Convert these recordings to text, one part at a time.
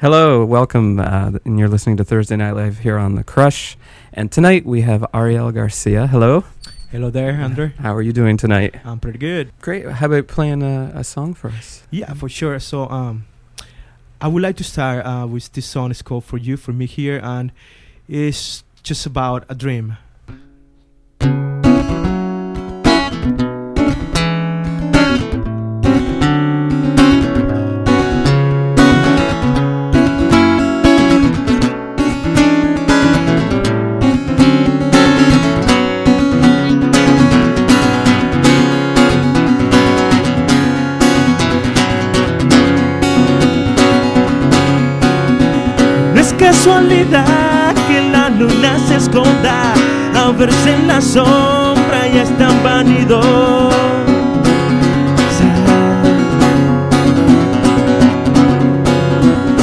Hello, welcome, uh, and you're listening to Thursday Night Live here on The Crush. And tonight we have Ariel Garcia. Hello. Hello there, Andrew. How are you doing tonight? I'm pretty good. Great. How about playing a, a song for us? Yeah, for sure. So, um, I would like to start uh, with this song. It's called "For You, For Me" here, and it's just about a dream. Casualidad que la luna se esconda a verse en la sombra y es tan vanidosa.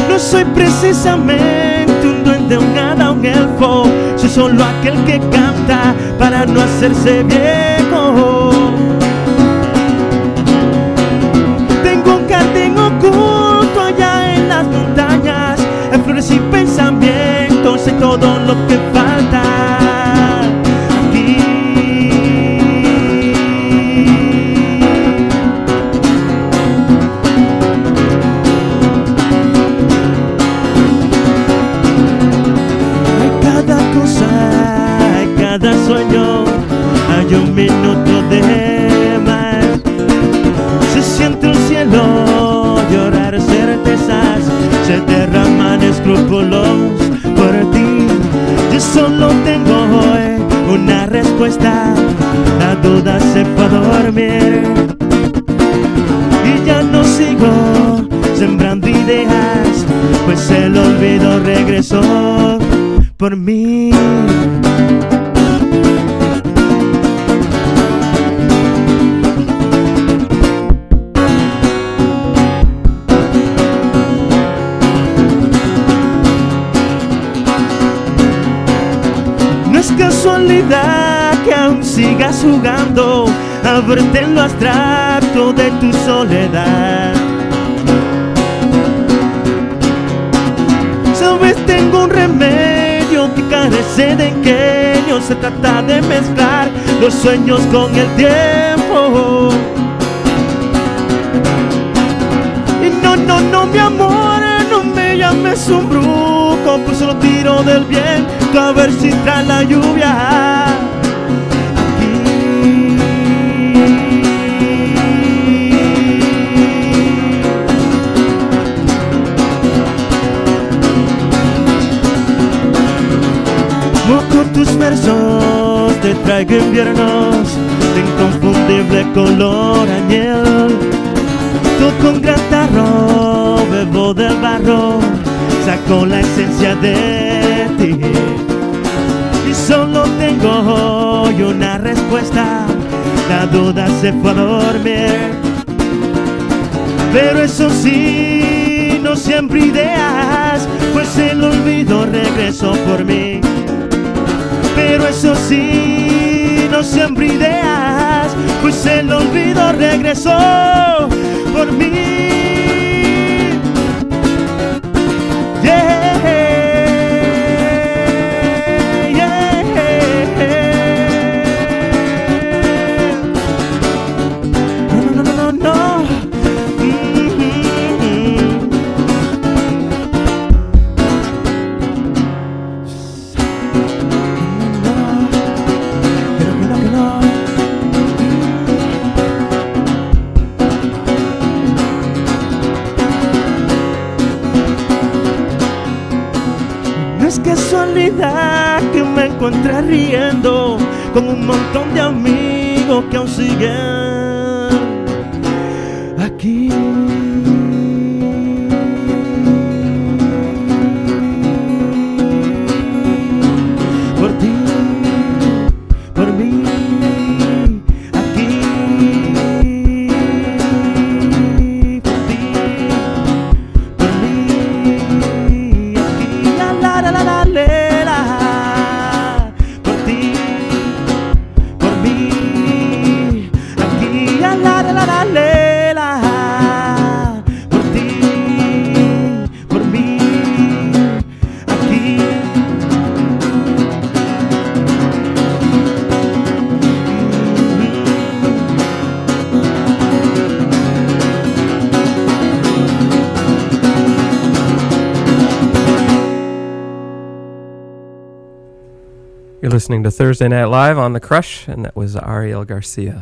No soy precisamente un duende, un hada, un elfo. Soy solo aquel que canta para no hacerse viejo. Minuto de más. Se siente el cielo llorar certezas, se derraman escrúpulos por ti. Yo solo tengo una respuesta, la duda se fue a dormir. Y ya no sigo sembrando ideas, pues el olvido regresó por mí. Sigas jugando a verte en lo abstracto de tu soledad. Sabes, tengo un remedio que carece de ingenio. Se trata de mezclar los sueños con el tiempo. Y no, no, no, mi amor, no me llames un brujo, pues solo tiro del viento a ver si trae la lluvia. Tus versos, te traigo inviernos de inconfundible color añel. Tú con gran tarro, bebo del barro, saco la esencia de ti. Y solo tengo hoy una respuesta, la duda se fue a dormir. Pero eso sí, no siempre ideas, pues el olvido regresó olvido regresó por mí. Casualidad que me encuentre riendo con un montón de amigos que aún siguen aquí. You're listening to Thursday Night Live on The Crush, and that was Ariel Garcia.